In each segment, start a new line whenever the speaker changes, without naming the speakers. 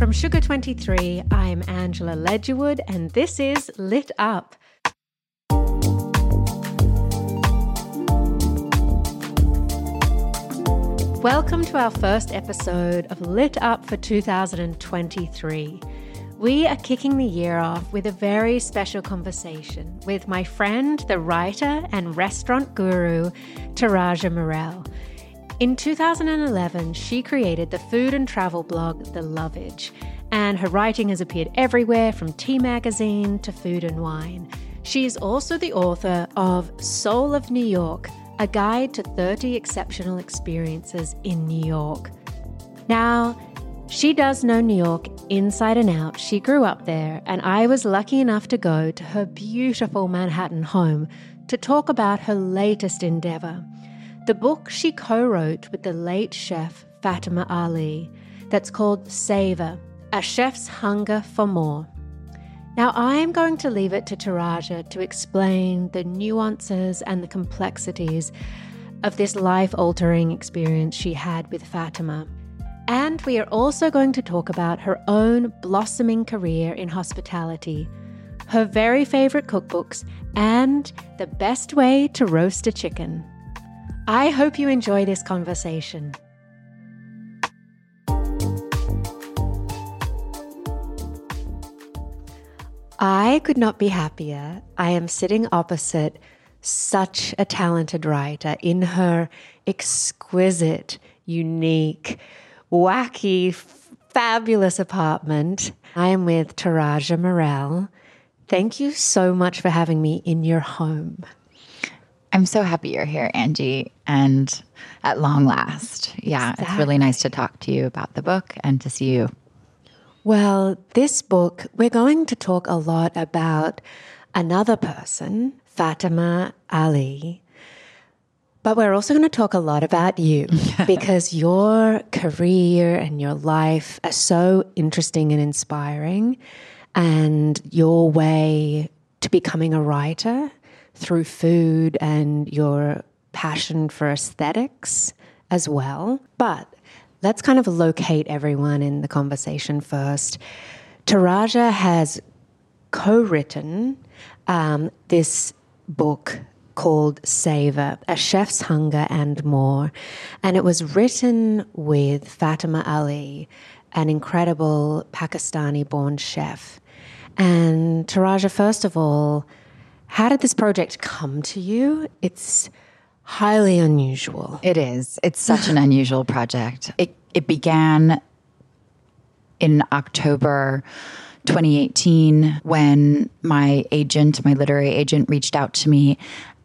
From Sugar 23, I'm Angela Ledgerwood, and this is Lit Up. Welcome to our first episode of Lit Up for 2023. We are kicking the year off with a very special conversation with my friend, the writer and restaurant guru, Tarajia Morrell. In 2011, she created the food and travel blog The Lovage, and her writing has appeared everywhere from T Magazine to Food and Wine. She is also the author of Soul of New York, a guide to 30 exceptional experiences in New York. Now, she does know New York inside and out. She grew up there, and I was lucky enough to go to her beautiful Manhattan home to talk about her latest endeavor the book she co wrote with the late chef Fatima Ali, that's called Savor A Chef's Hunger for More. Now, I am going to leave it to Tarajia to explain the nuances and the complexities of this life altering experience she had with Fatima. And we are also going to talk about her own blossoming career in hospitality, her very favorite cookbooks, and the best way to roast a chicken. I hope you enjoy this conversation. I could not be happier. I am sitting opposite such a talented writer in her exquisite, unique, wacky, fabulous apartment. I am with Tarajia Morrell. Thank you so much for having me in your home.
I'm so happy you're here, Angie, and at long last. Yeah, it's really nice to talk to you about the book and to see you.
Well, this book, we're going to talk a lot about another person, Fatima Ali. But we're also going to talk a lot about you because your career and your life are so interesting and inspiring, and your way to becoming a writer through food and your passion for aesthetics as well. But let's kind of locate everyone in the conversation first. Tarajia has co written um, this book called Savor A Chef's Hunger and More. And it was written with Fatima Ali, an incredible Pakistani born chef. And Tarajia, first of all, how did this project come to you? It's highly unusual.
It is. It's such an unusual project. It it began in October 2018 when my agent, my literary agent reached out to me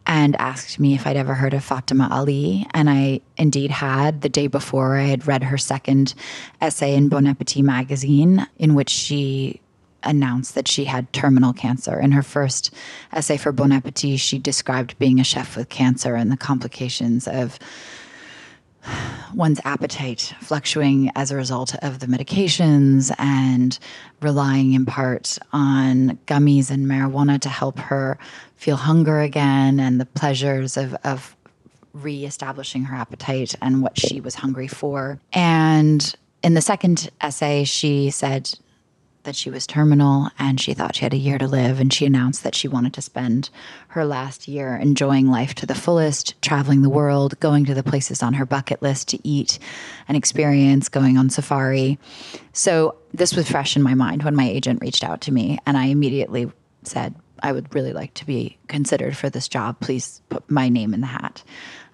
and asked me if I'd ever heard of Fatima Ali. And I indeed had. The day before, I had read her second essay in Bon Appetit magazine, in which she announced that she had terminal cancer. In her first essay for Bon Appetit, she described being a chef with cancer and the complications of one's appetite fluctuating as a result of the medications and relying in part on gummies and marijuana to help her feel hunger again and the pleasures of, of reestablishing her appetite and what she was hungry for. And in the second essay, she said that she was terminal and she thought she had a year to live. And she announced that she wanted to spend her last year enjoying life to the fullest, traveling the world, going to the places on her bucket list to eat and experience, going on safari. So this was fresh in my mind when my agent reached out to me. And I immediately said, I would really like to be considered for this job. Please put my name in the hat.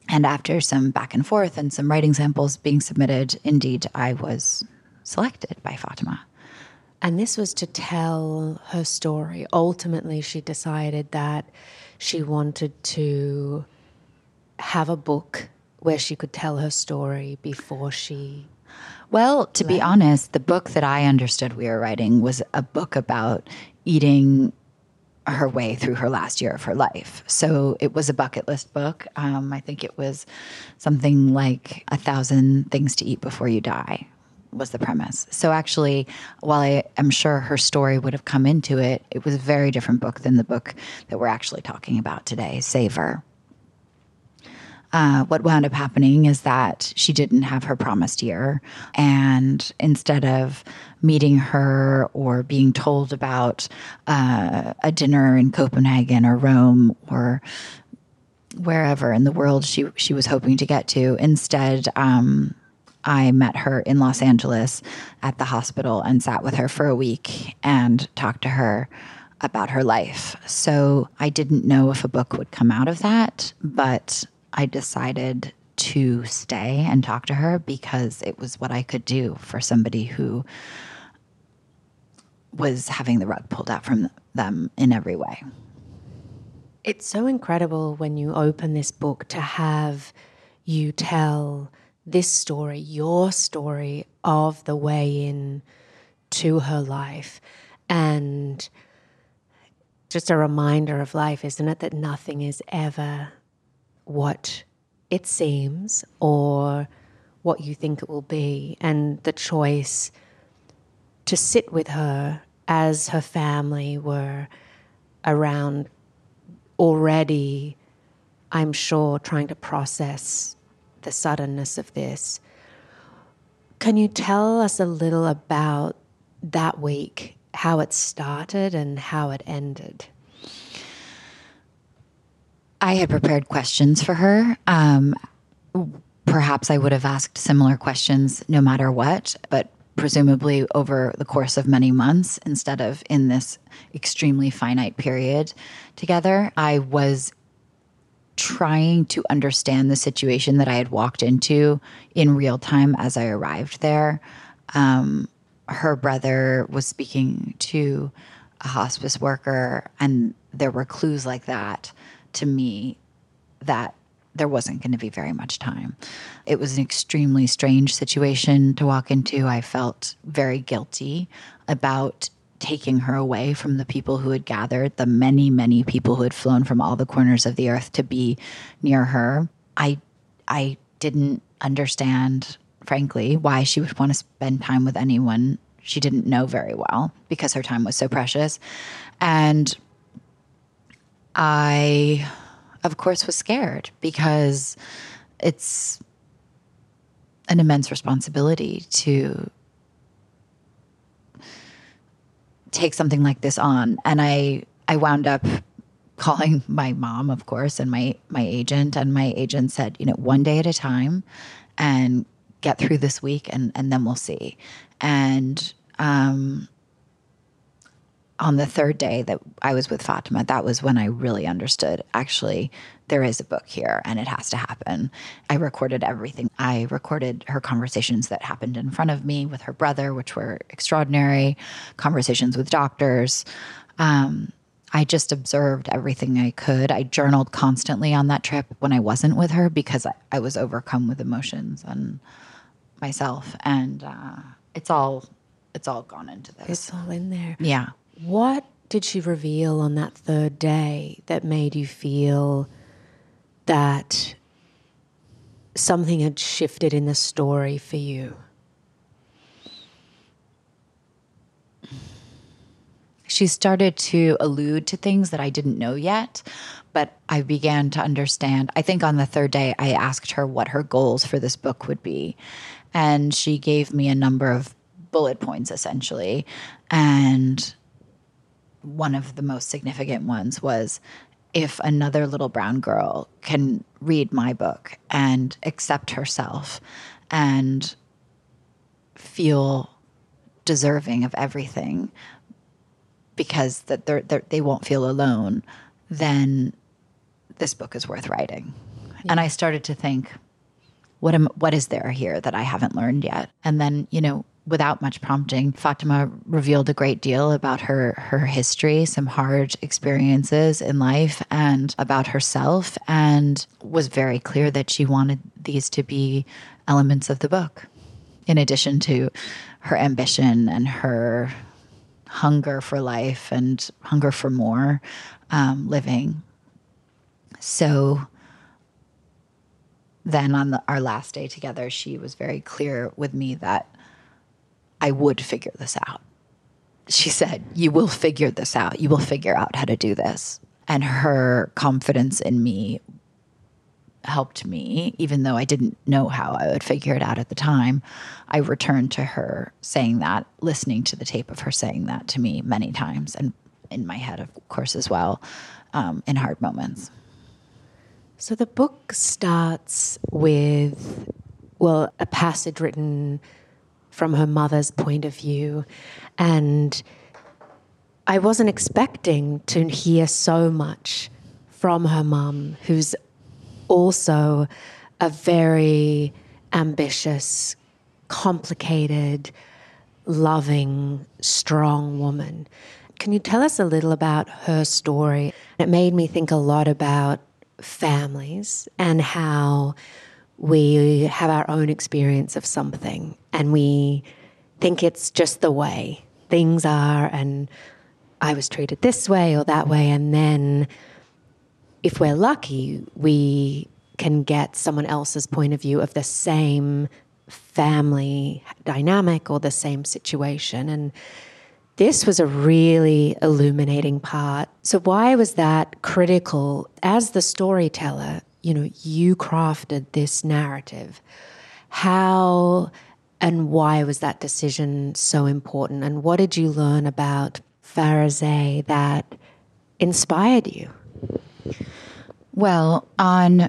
And after some back and forth and some writing samples being submitted, indeed, I was selected by Fatima.
And this was to tell her story. Ultimately, she decided that she wanted to have a book where she could tell her story before she.
Well, to be honest, the book that I understood we were writing was a book about eating her way through her last year of her life. So it was a bucket list book. Um, I think it was something like a thousand things to eat before you die was the premise. So actually, while I am sure her story would have come into it, it was a very different book than the book that we're actually talking about today, Savor. Uh, what wound up happening is that she didn't have her promised year. And instead of meeting her or being told about uh, a dinner in Copenhagen or Rome or wherever in the world she, she was hoping to get to, instead, um, I met her in Los Angeles at the hospital and sat with her for a week and talked to her about her life. So I didn't know if a book would come out of that, but I decided to stay and talk to her because it was what I could do for somebody who was having the rug pulled out from them in every way.
It's so incredible when you open this book to have you tell this story, your story of the way in to her life. And just a reminder of life, isn't it? That nothing is ever what it seems or what you think it will be. And the choice to sit with her as her family were around already, I'm sure, trying to process the suddenness of this. Can you tell us a little about that week, how it started and how it ended?
I had prepared questions for her. Um, perhaps I would have asked similar questions no matter what, but presumably over the course of many months instead of in this extremely finite period together. I was trying to understand the situation that I had walked into in real time as I arrived there. Um, her brother was speaking to a hospice worker, and there were clues like that to me that there wasn't going to be very much time. It was an extremely strange situation to walk into. I felt very guilty about taking her away from the people who had gathered, the many, many people who had flown from all the corners of the earth to be near her. I I didn't understand, frankly, why she would want to spend time with anyone she didn't know very well because her time was so precious. And I of course was scared because it's an immense responsibility to take something like this on. And I I wound up calling my mom, of course, and my my agent. And my agent said, you know, one day at a time, and get through this week, and and then we'll see. And um, on the third day that I was with Fatima, that was when I really understood actually there is a book here and it has to happen. I recorded everything. I recorded her conversations that happened in front of me with her brother, which were extraordinary, conversations with doctors. Um, I just observed everything I could. I journaled constantly on that trip when I wasn't with her because I, I was overcome with emotions and myself. And uh, it's all it's all gone into this.
It's all in there.
Yeah.
What did she reveal on that third day that made you feel that something had shifted in the story for you?
She started to allude to things that I didn't know yet, but I began to understand. I think on the third day, I asked her what her goals for this book would be. And she gave me a number of bullet points essentially. And one of the most significant ones was if another little brown girl can read my book and accept herself and feel deserving of everything because that they're, they're, they won't feel alone, then this book is worth writing. Yeah. And I started to think, what am what is there here that I haven't learned yet? And then, you know, without much prompting, Fatima revealed a great deal about her her history, some hard experiences in life and about herself and was very clear that she wanted these to be elements of the book in addition to her ambition and her hunger for life and hunger for more um, living. So then on the, our last day together, she was very clear with me that I would figure this out. She said, You will figure this out. You will figure out how to do this. And her confidence in me helped me, even though I didn't know how I would figure it out at the time. I returned to her saying that, listening to the tape of her saying that to me many times, and in my head, of course, as well, um, in hard moments.
So the book starts with, well, a passage written from her mother's point of view. And I wasn't expecting to hear so much from her mum, who's also a very ambitious, complicated, loving, strong woman. Can you tell us a little about her story? It made me think a lot about families and how we have our own experience of something and we think it's just the way things are and I was treated this way or that way. And then if we're lucky, we can get someone else's point of view of the same family dynamic or the same situation. And this was a really illuminating part. So, why was that critical? As the storyteller, you know, you crafted this narrative. How and why was that decision so important? And what did you learn about Farezeh that inspired you?
Well, on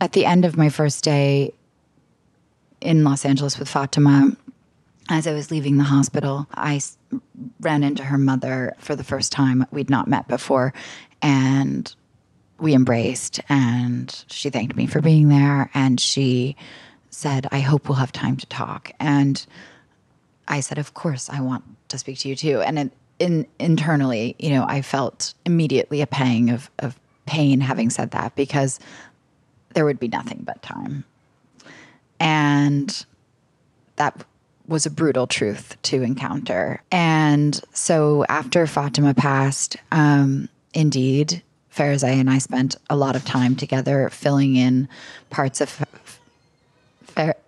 at the end of my first day in Los Angeles with Fatima, as I was leaving the hospital, I ran into her mother for the first time. We'd not met before, and we embraced. And she thanked me for being there, and she said, "I hope we'll have time to talk." And I said, "Of course, I want to speak to you too." And in, in internally, you know, I felt immediately a pang of of pain having said that because there would be nothing but time, and that was a brutal truth to encounter. And so after Fatima passed, um, indeed, Farezeh and I spent a lot of time together filling in parts of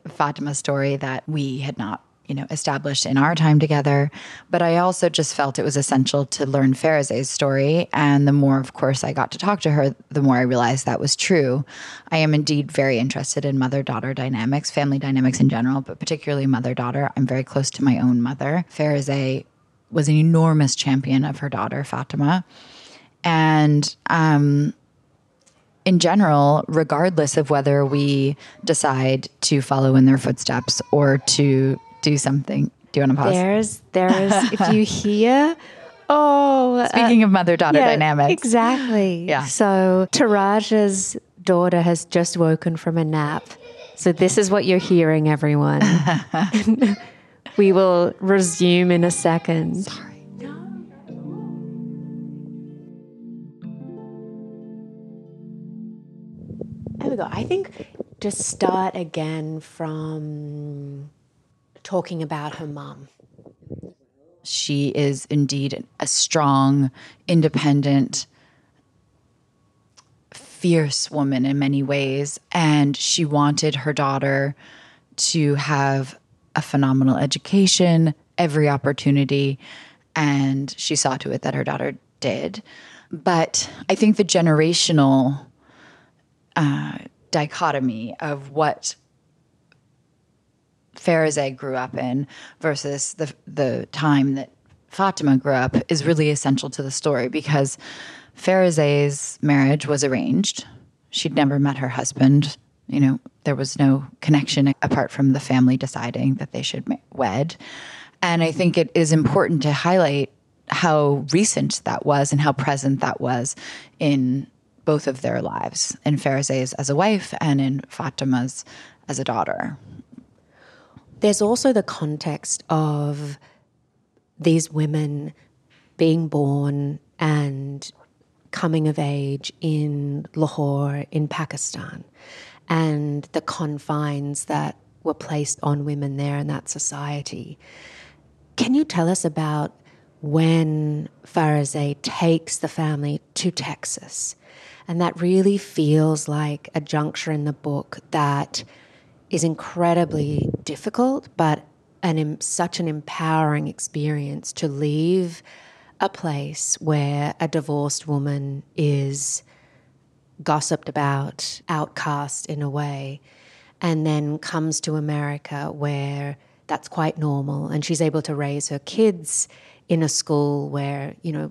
Fatima's story that we had not you know, established in our time together. But I also just felt it was essential to learn Farezeh's story. And the more, of course, I got to talk to her, the more I realized that was true. I am indeed very interested in mother daughter dynamics, family dynamics in general, but particularly mother daughter. I'm very close to my own mother. Farezeh was an enormous champion of her daughter, Fatima. And, um, in general, regardless of whether we decide to follow in their footsteps or to do something. Do you want to pause?
There's, there's, if you hear, oh.
Speaking uh, of mother daughter yeah, dynamics.
Exactly.
Yeah.
So Tarajia's daughter has just woken from a nap. So this is what you're hearing, everyone. we will resume in a second.
Sorry.
I think just start again from talking about her mom.
She is indeed a strong, independent, fierce woman in many ways. And she wanted her daughter to have a phenomenal education, every opportunity. And she saw to it that her daughter did. But I think the generational uh, dichotomy of what Farezeh grew up in versus the the time that Fatima grew up is really essential to the story because Farezeh's marriage was arranged. She'd never met her husband. You know, there was no connection apart from the family deciding that they should wed. And I think it is important to highlight how recent that was and how present that was in both of their lives in Farezeh's as a wife and in Fatima's as a daughter.
There's also the context of these women being born and coming of age in Lahore, in Pakistan, and the confines that were placed on women there in that society. Can you tell us about when Farezeh takes the family to Texas? And that really feels like a juncture in the book that is incredibly difficult, but an such an empowering experience to leave a place where a divorced woman is gossiped about, outcast in a way, and then comes to America where that's quite normal and she's able to raise her kids in a school where, you know,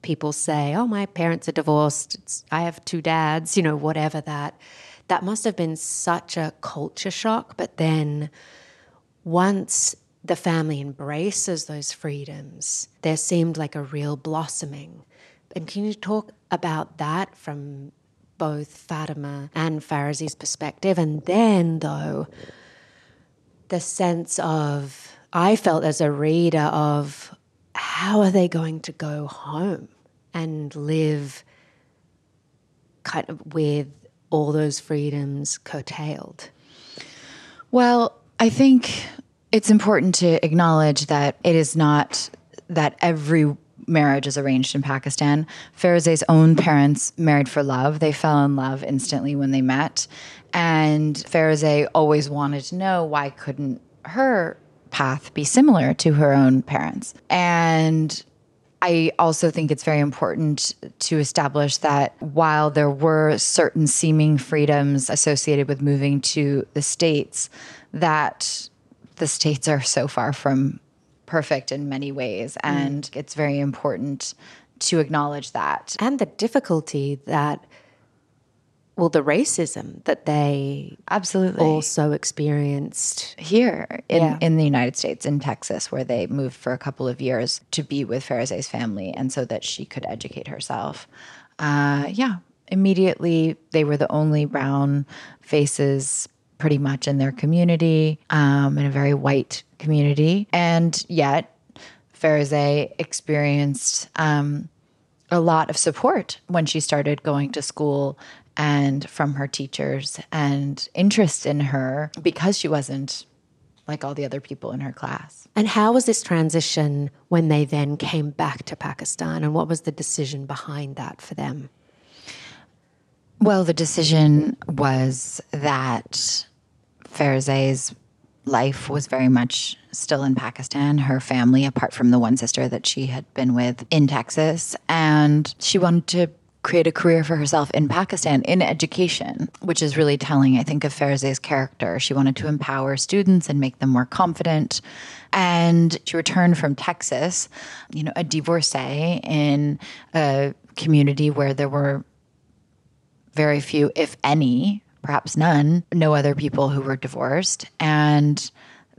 people say, "Oh, my parents are divorced. It's, I have two dads," you know, whatever that. That must have been such a culture shock, but then once the family embraces those freedoms, there seemed like a real blossoming. And can you talk about that from both Fatima and Farezeh's perspective? And then, though, the sense of, I felt as a reader of how are they going to go home and live kind of with all those freedoms curtailed?
Well, I think it's important to acknowledge that it is not that every marriage is arranged in Pakistan. Farezeh's own parents married for love. They fell in love instantly when they met. And Farezeh always wanted to know why couldn't her path be similar to her own parents. And I also think it's very important to establish that while there were certain seeming freedoms associated with moving to the States, that the states are so far from perfect in many ways. Mm. And mm. it's very important to acknowledge that.
And the difficulty that, well, the racism that they
absolutely
also experienced
here in, yeah. in the United States, in Texas, where they moved for a couple of years to be with Farezeh's family and so that she could educate herself. Uh, yeah, immediately they were the only brown faces pretty much in their community, um, in a very white community. And yet, Farezeh experienced um, a lot of support when she started going to school and from her teachers and interest in her because she wasn't like all the other people in her class.
And how was this transition when they then came back to Pakistan? And what was the decision behind that for them?
Well, the decision was that Farezeh's life was very much still in Pakistan, her family, apart from the one sister that she had been with in Texas. And she wanted to create a career for herself in Pakistan in education, which is really telling, I think, of Farezeh's character. She wanted to empower students and make them more confident. And she returned from Texas, you know, a divorcee in a community where there were very few, if any, perhaps none, no other people who were divorced. And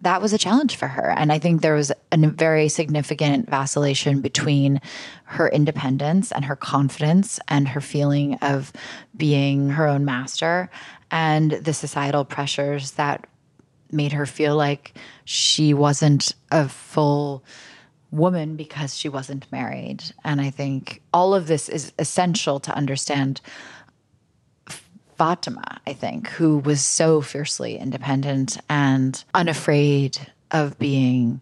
that was a challenge for her. And I think there was a very significant vacillation between her independence and her confidence and her feeling of being her own master and the societal pressures that made her feel like she wasn't a full woman because she wasn't married. And I think all of this is essential to understand Fatima, I think, who was so fiercely independent and unafraid of being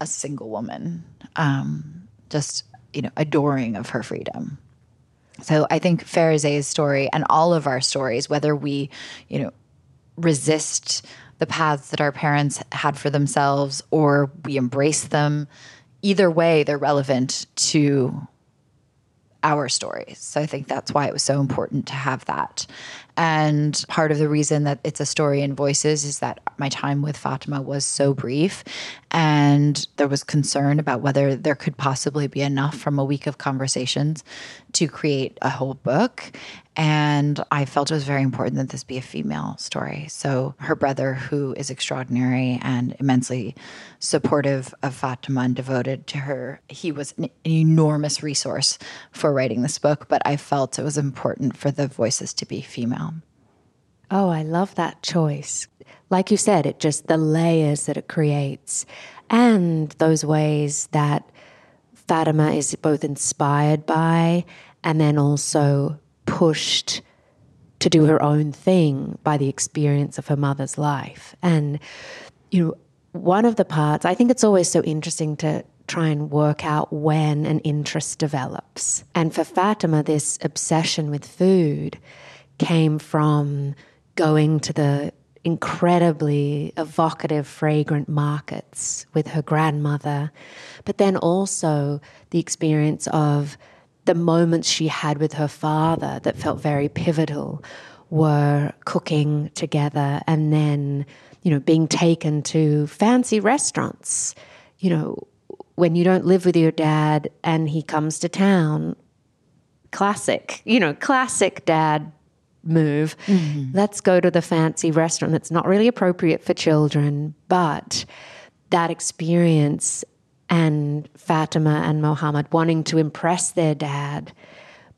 a single woman, um, just you know, adoring of her freedom. So I think Farezeh's story and all of our stories, whether we, you know, resist the paths that our parents had for themselves or we embrace them, either way, they're relevant to our stories. So I think that's why it was so important to have that. And part of the reason that it's a story in voices is that my time with Fatima was so brief. And there was concern about whether there could possibly be enough from a week of conversations to create a whole book. And I felt it was very important that this be a female story. So her brother, who is extraordinary and immensely supportive of Fatima and devoted to her, he was an, an enormous resource for writing this book. But I felt it was important for the voices to be female.
Oh, I love that choice. Like you said, it just the layers that it creates and those ways that Fatima is both inspired by and then also pushed to do her own thing by the experience of her mother's life. And, you know, one of the parts, I think it's always so interesting to try and work out when an interest develops. And for Fatima, this obsession with food came from going to the incredibly evocative, fragrant markets with her grandmother, but then also the experience of the moments she had with her father that felt very pivotal were cooking together and then, you know, being taken to fancy restaurants. You know, when you don't live with your dad and he comes to town, classic, you know, classic dad move. Mm-hmm. Let's go to the fancy restaurant that's not really appropriate for children, but that experience and Fatima and Mohammed wanting to impress their dad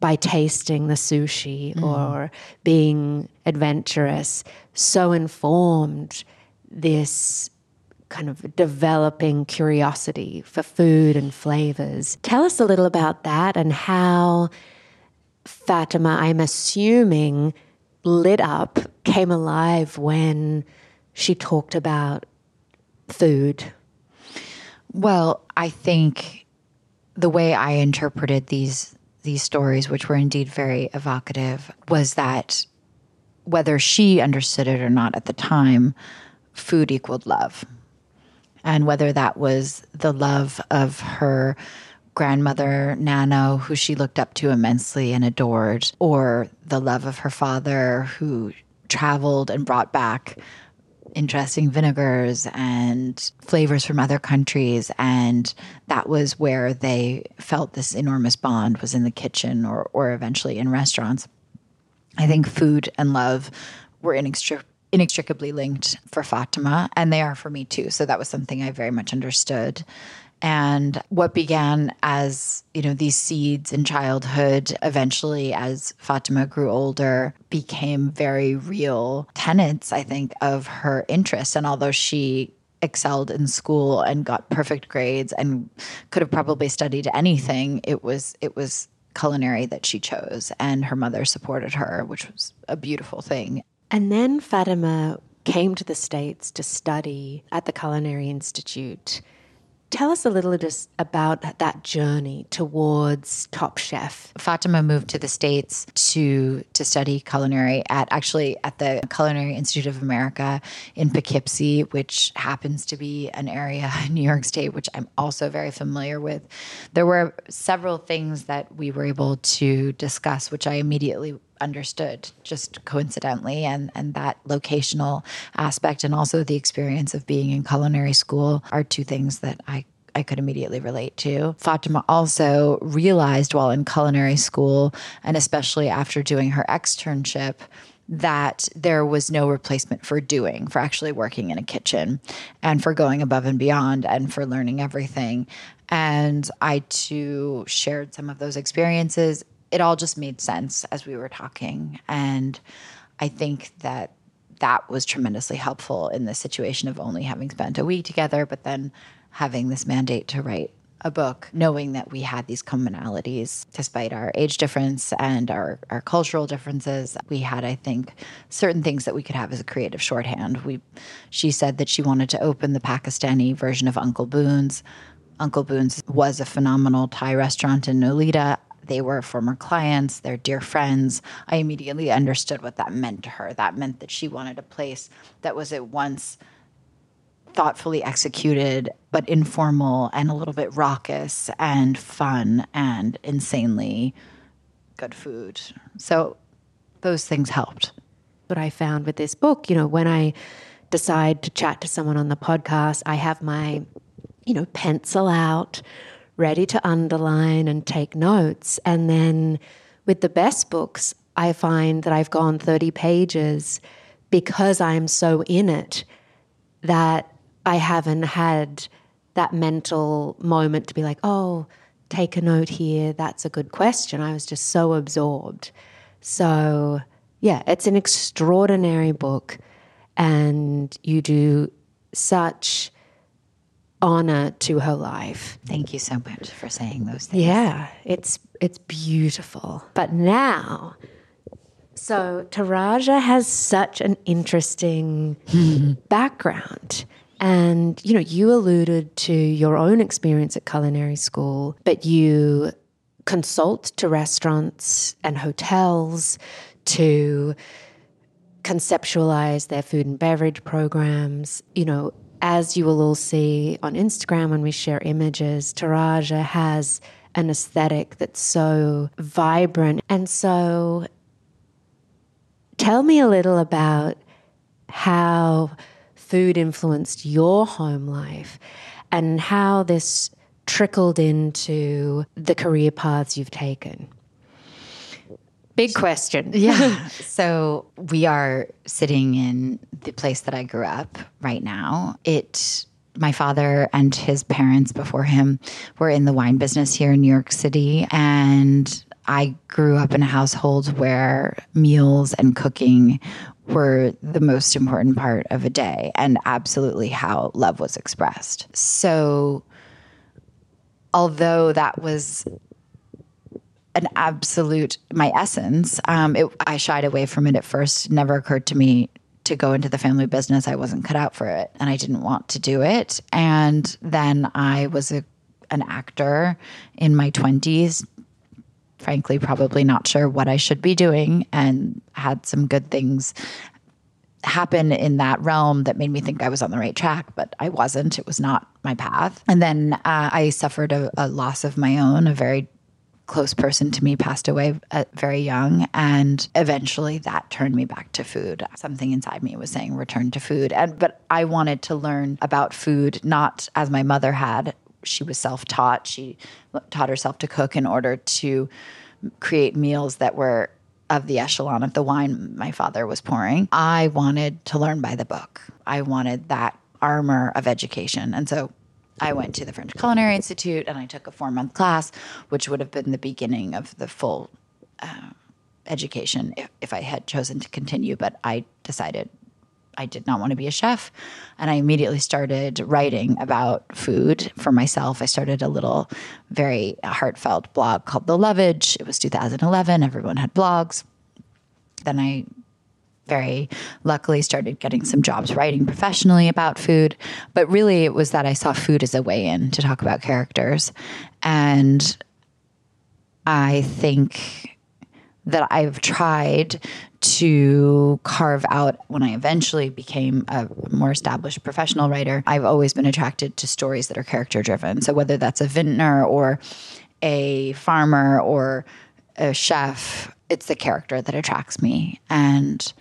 by tasting the sushi mm. or being adventurous so informed this kind of developing curiosity for food and flavors. Tell us a little about that and how Fatima, I'm assuming, lit up, came alive when she talked about food.
Well, I think the way I interpreted these these stories, which were indeed very evocative, was that whether she understood it or not at the time, food equaled love. And whether that was the love of her grandmother, Nano, who she looked up to immensely and adored, or the love of her father, who traveled and brought back interesting vinegars and flavors from other countries. And that was where they felt this enormous bond was in the kitchen or or eventually in restaurants. I think food and love were inextricably inextricably linked for Fatima, and they are for me too. So that was something I very much understood and what began as you know these seeds in childhood eventually as fatima grew older became very real tenets i think of her interests and although she excelled in school and got perfect grades and could have probably studied anything it was it was culinary that she chose. And her mother supported her which was a beautiful thing.
And then fatima came to the states to study at the culinary institute Tell us a little just about that journey towards Top Chef.
Fatima moved to the States to to study culinary at actually at the Culinary Institute of America in Poughkeepsie, which happens to be an area in New York State, which I'm also very familiar with. There were several things that we were able to discuss, which I immediately understood just coincidentally and and that locational aspect and also the experience of being in culinary school are two things that I I could immediately relate to. Fatima also realized while in culinary school and especially after doing her externship that there was no replacement for doing, for actually working in a kitchen and for going above and beyond and for learning everything. And I too shared some of those experiences it all just made sense as we were talking. And I think that that was tremendously helpful in the situation of only having spent a week together, but then having this mandate to write a book, knowing that we had these commonalities despite our age difference and our, our cultural differences. We had, I think, certain things that we could have as a creative shorthand. We she said that she wanted to open the Pakistani version of Uncle Boons. Uncle Boons was a phenomenal Thai restaurant in Nolita. They were former clients, they're dear friends. I immediately understood what that meant to her. That meant that she wanted a place that was at once thoughtfully executed, but informal and a little bit raucous and fun and insanely good food. So those things helped.
What I found with this book, you know, when I decide to chat to someone on the podcast, I have my, you know, pencil out, ready to underline and take notes. And then with the best books, I find that I've gone 30 pages because I'm so in it that I haven't had that mental moment to be like, oh, take a note here. That's a good question. I was just so absorbed. So, yeah, it's an extraordinary book, and you do such honor to her life.
Thank you so much for saying those things.
Yeah, it's it's beautiful. But now, so Tarajia has such an interesting background. And you know, you alluded to your own experience at culinary school, but you consult to restaurants and hotels to conceptualize their food and beverage programs. You know, as you will all see on Instagram when we share images, Tarajia has an aesthetic that's so vibrant. And so tell me a little about how food influenced your home life and how this trickled into the career paths you've taken. Big question.
Yeah. so we are sitting in the place that I grew up right now. It my father and his parents before him were in the wine business here in New York City and I grew up in a household where meals and cooking were the most important part of a day and absolutely how love was expressed. So although that was an absolute my essence. Um, it, I shied away from it at first. Never occurred to me to go into the family business. I wasn't cut out for it, and I didn't want to do it. And then I was a, an actor in my twenties. Frankly, probably not sure what I should be doing, and had some good things happen in that realm that made me think I was on the right track, but I wasn't. It was not my path. And then uh, I suffered a, a loss of my own, a very close person to me passed away at very young and eventually that turned me back to food. Something inside me was saying return to food. And but i wanted to learn about food not as my mother had. She was self-taught. She taught herself to cook in order to create meals that were of the echelon of the wine my father was pouring. I wanted to learn by the book. I wanted that armor of education. And so I went to the French Culinary Institute and I took a four month class, which would have been the beginning of the full uh, education if, if I had chosen to continue. But I decided I did not want to be a chef. And I immediately started writing about food for myself. I started a little, very heartfelt blog called The Lovage. It was 2011, everyone had blogs. Then I very luckily started getting some jobs writing professionally about food. But really, it was that I saw food as a way in to talk about characters. And I think that I've tried to carve out when I eventually became a more established professional writer. I've always been attracted to stories that are character driven. So whether that's a vintner or a farmer or a chef, it's the character that attracts me. And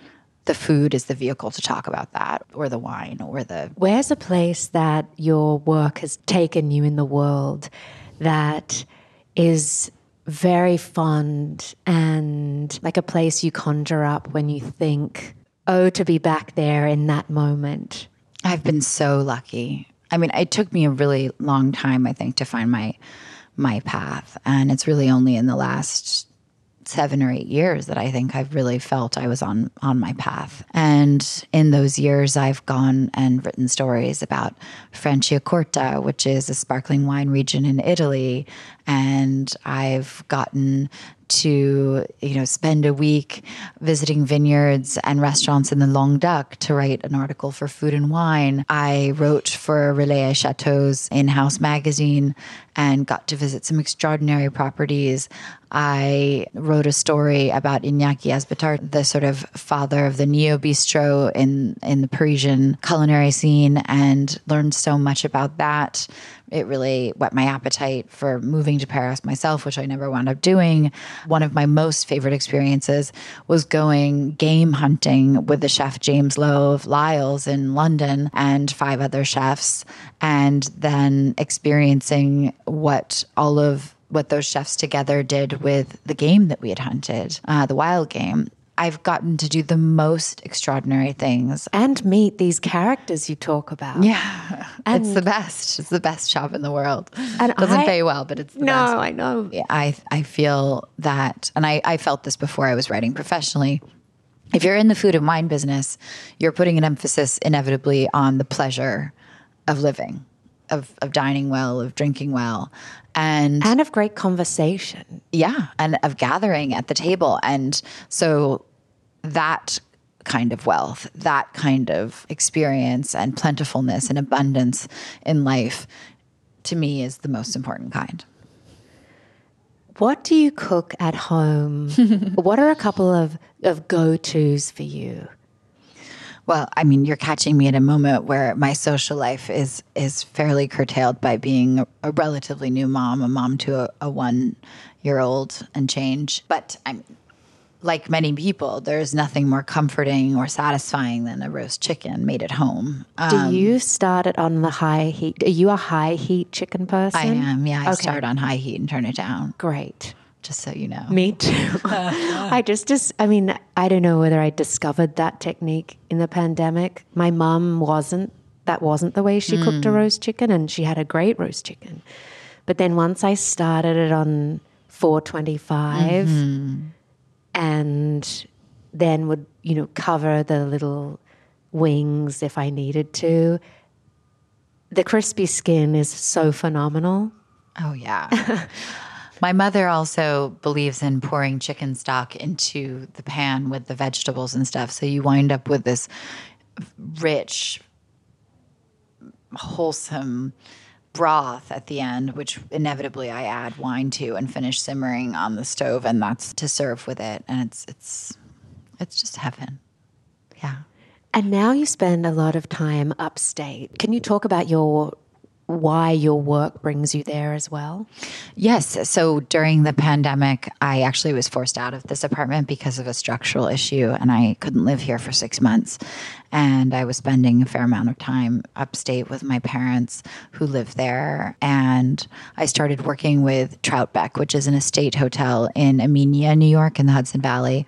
the food is the vehicle to talk about that, or the wine, or the.
Where's a place that your work has taken you in the world that is very fond and like a place you conjure up when you think, oh, to be back there in that moment?
I've been so lucky. I mean, it took me a really long time, I think, to find my my path, and it's really only in the last seven or eight years that I think I've really felt I was on on my path. And in those years, I've gone and written stories about Franciacorta, which is a sparkling wine region in Italy, and I've gotten to you know spend a week visiting vineyards and restaurants in the Languedoc to write an article for Food and Wine. I wrote for Relais Chateau's in-house magazine and got to visit some extraordinary properties. I wrote a story about Iñaki Aizpitarte, the sort of father of the neo bistro in in the Parisian culinary scene, and learned so much about that It really whet my appetite for moving to Paris myself, which I never wound up doing. One of my most favorite experiences was going game hunting with the chef James Lowe of Lyle's in London and five other chefs, and then experiencing what all of what those chefs together did with the game that we had hunted, uh, the wild game. I've gotten to do the most extraordinary things.
And meet these characters you talk about.
Yeah, it's the best. It's the best job in the world.
And
Doesn't
I-
pay well, but it's the
No,
best.
I know.
I I feel that, and I, I felt this before I was writing professionally. If you're in the food and wine business, you're putting an emphasis inevitably on the pleasure of living, of of dining well, of drinking well, and
And of great conversation.
yeah, and of gathering at the table. And so that kind of wealth, that kind of experience and plentifulness and abundance in life to me is the most important kind.
What do you cook at home? what are a couple of, of go tos for you?
Well, I mean, you're catching me at a moment where my social life is is fairly curtailed by being a, a relatively new mom, a mom to a, a one year old and change. But I'm like many people, there's nothing more comforting or satisfying than a roast chicken made at home. Um,
Do you start it on the high heat? Are you a high heat chicken person?
I am, yeah. I
Okay.
start on high heat and turn it down,
Great.
Just so you know.
Me too. I just, just, I mean, I don't know whether I discovered that technique in the pandemic. My mum wasn't, that wasn't the way she cooked a hmm. roast chicken, and she had a great roast chicken. But then once I started it on 425 mm-hmm. and then would, you know, cover the little wings if I needed to, the crispy skin is so phenomenal.
Oh, yeah. My mother also believes in pouring chicken stock into the pan with the vegetables and stuff. So you wind up with this rich, wholesome broth at the end, which inevitably I add wine to and finish simmering on the stove, and that's to serve with it. And it's it's it's just heaven. Yeah.
And now you spend a lot of time upstate. Can you talk about your why your work brings you there as well?
Yes. So during the pandemic, I actually was forced out of this apartment because of a structural issue, and I couldn't live here for six months. And I was spending a fair amount of time upstate with my parents who live there. And I started working with Troutbeck, which is an estate hotel in Amenia, New York, in the Hudson Valley.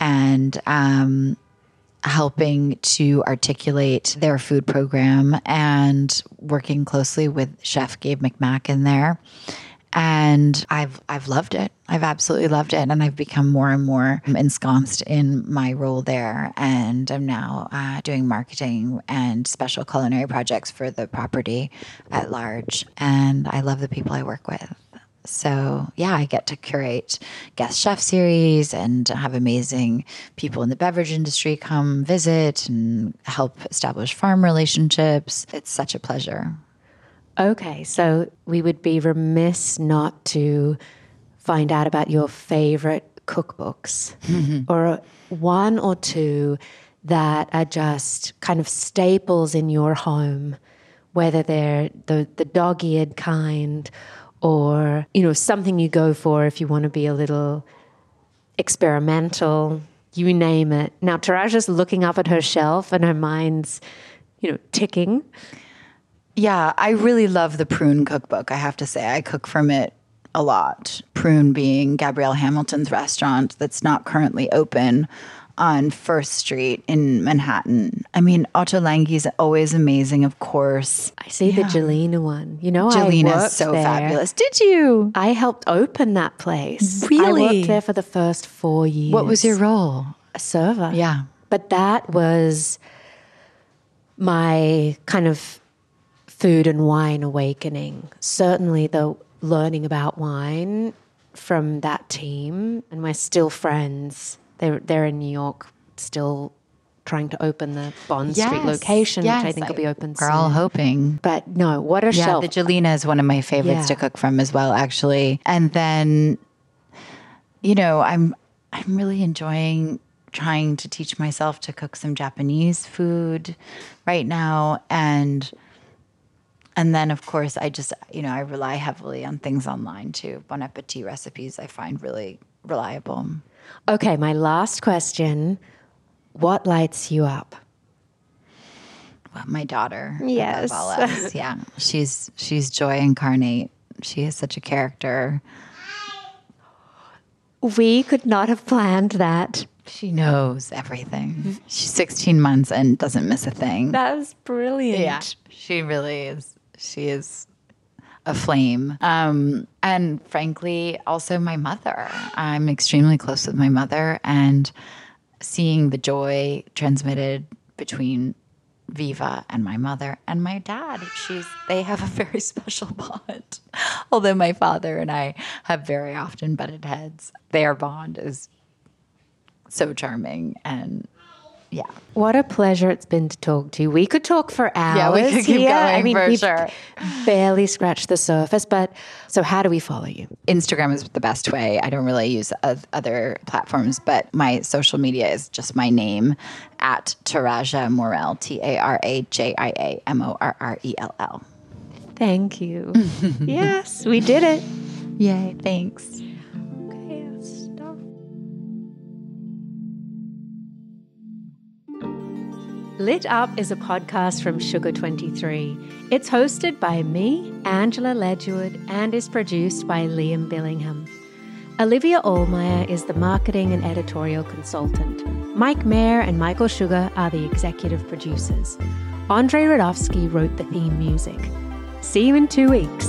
And um, helping to articulate their food program and working closely with chef Gabe McMackin there. And I've I've loved it. I've absolutely loved it, and I've become more and more ensconced in my role there. And I'm now uh, doing marketing and special culinary projects for the property at large. And I love the people I work with. So, yeah, I get to curate guest chef series and have amazing people in the beverage industry come visit and help establish farm relationships. It's such a pleasure.
Okay, so we would be remiss not to find out about your favorite cookbooks or one or two that are just kind of staples in your home, whether they're the, the dog-eared kind or, you know, something you go for if you want to be a little experimental, you name it. Now, Tarajia's looking up at her shelf and her mind's, you know, ticking.
Yeah, I really love the Prune cookbook. I have to say, I cook from it a lot. Prune being Gabrielle Hamilton's restaurant that's not currently open on First Street in Manhattan. I mean, Ottolenghi's always amazing, of course.
I see the Gjelina one. You know, I Gjelina's
so
there.
fabulous. Did you?
I helped open that place.
Really?
I worked there for the first four years.
What was your role?
a server?
Yeah.
But that was my kind of food and wine awakening. Certainly the learning about wine from that team and we're still friends. They're they're in New York still trying to open the Bond Street location, which I think will be open soon.
We're
soon.
all hoping.
but no, what a
Yeah,
shelf.
the Gjelina is one of my favorites
Yeah.
to cook from as well, actually. And then, you know, I'm I'm really enjoying trying to teach myself to cook some Japanese food right now, and And then, of course, I just, you know, I rely heavily on things online too. Bon appetit recipes I find really reliable.
Okay, my last question What lights you up?
Well, my daughter.
Yes.
above all else. yeah. She's she's joy incarnate. She is such a character.
We could not have planned that.
She knows everything. She's 16 months and doesn't miss a thing.
That's brilliant.
Yeah, she really is. She is a flame. Um, and frankly, also my mother. I'm extremely close with my mother, and seeing the joy transmitted between Viva and my mother and my dad. She's they have a very special bond. Although my father and I have very often butted heads, their bond is so charming and yeah.
What a pleasure it's been to talk to you. We could talk for hours.
Yeah, we could keep
here.
going
I mean,
for
we've
sure.
barely scratched the surface. But so, how do we follow you?
Instagram is the best way. I don't really use other platforms, but my social media is just my name at Tarajia Morrell, T A R A J I A M O R R E L L.
Thank you. yes, we did it.
Yay, thanks.
Lit Up is a podcast from Sugar 23. It's hosted by me, Angela Ledgewood, and is produced by Liam Billingham. Olivia Allmeyer is the marketing and editorial consultant. Mike Mayer and Michael Sugar are the executive producers. Andre Radovsky wrote the theme music. See you in two weeks.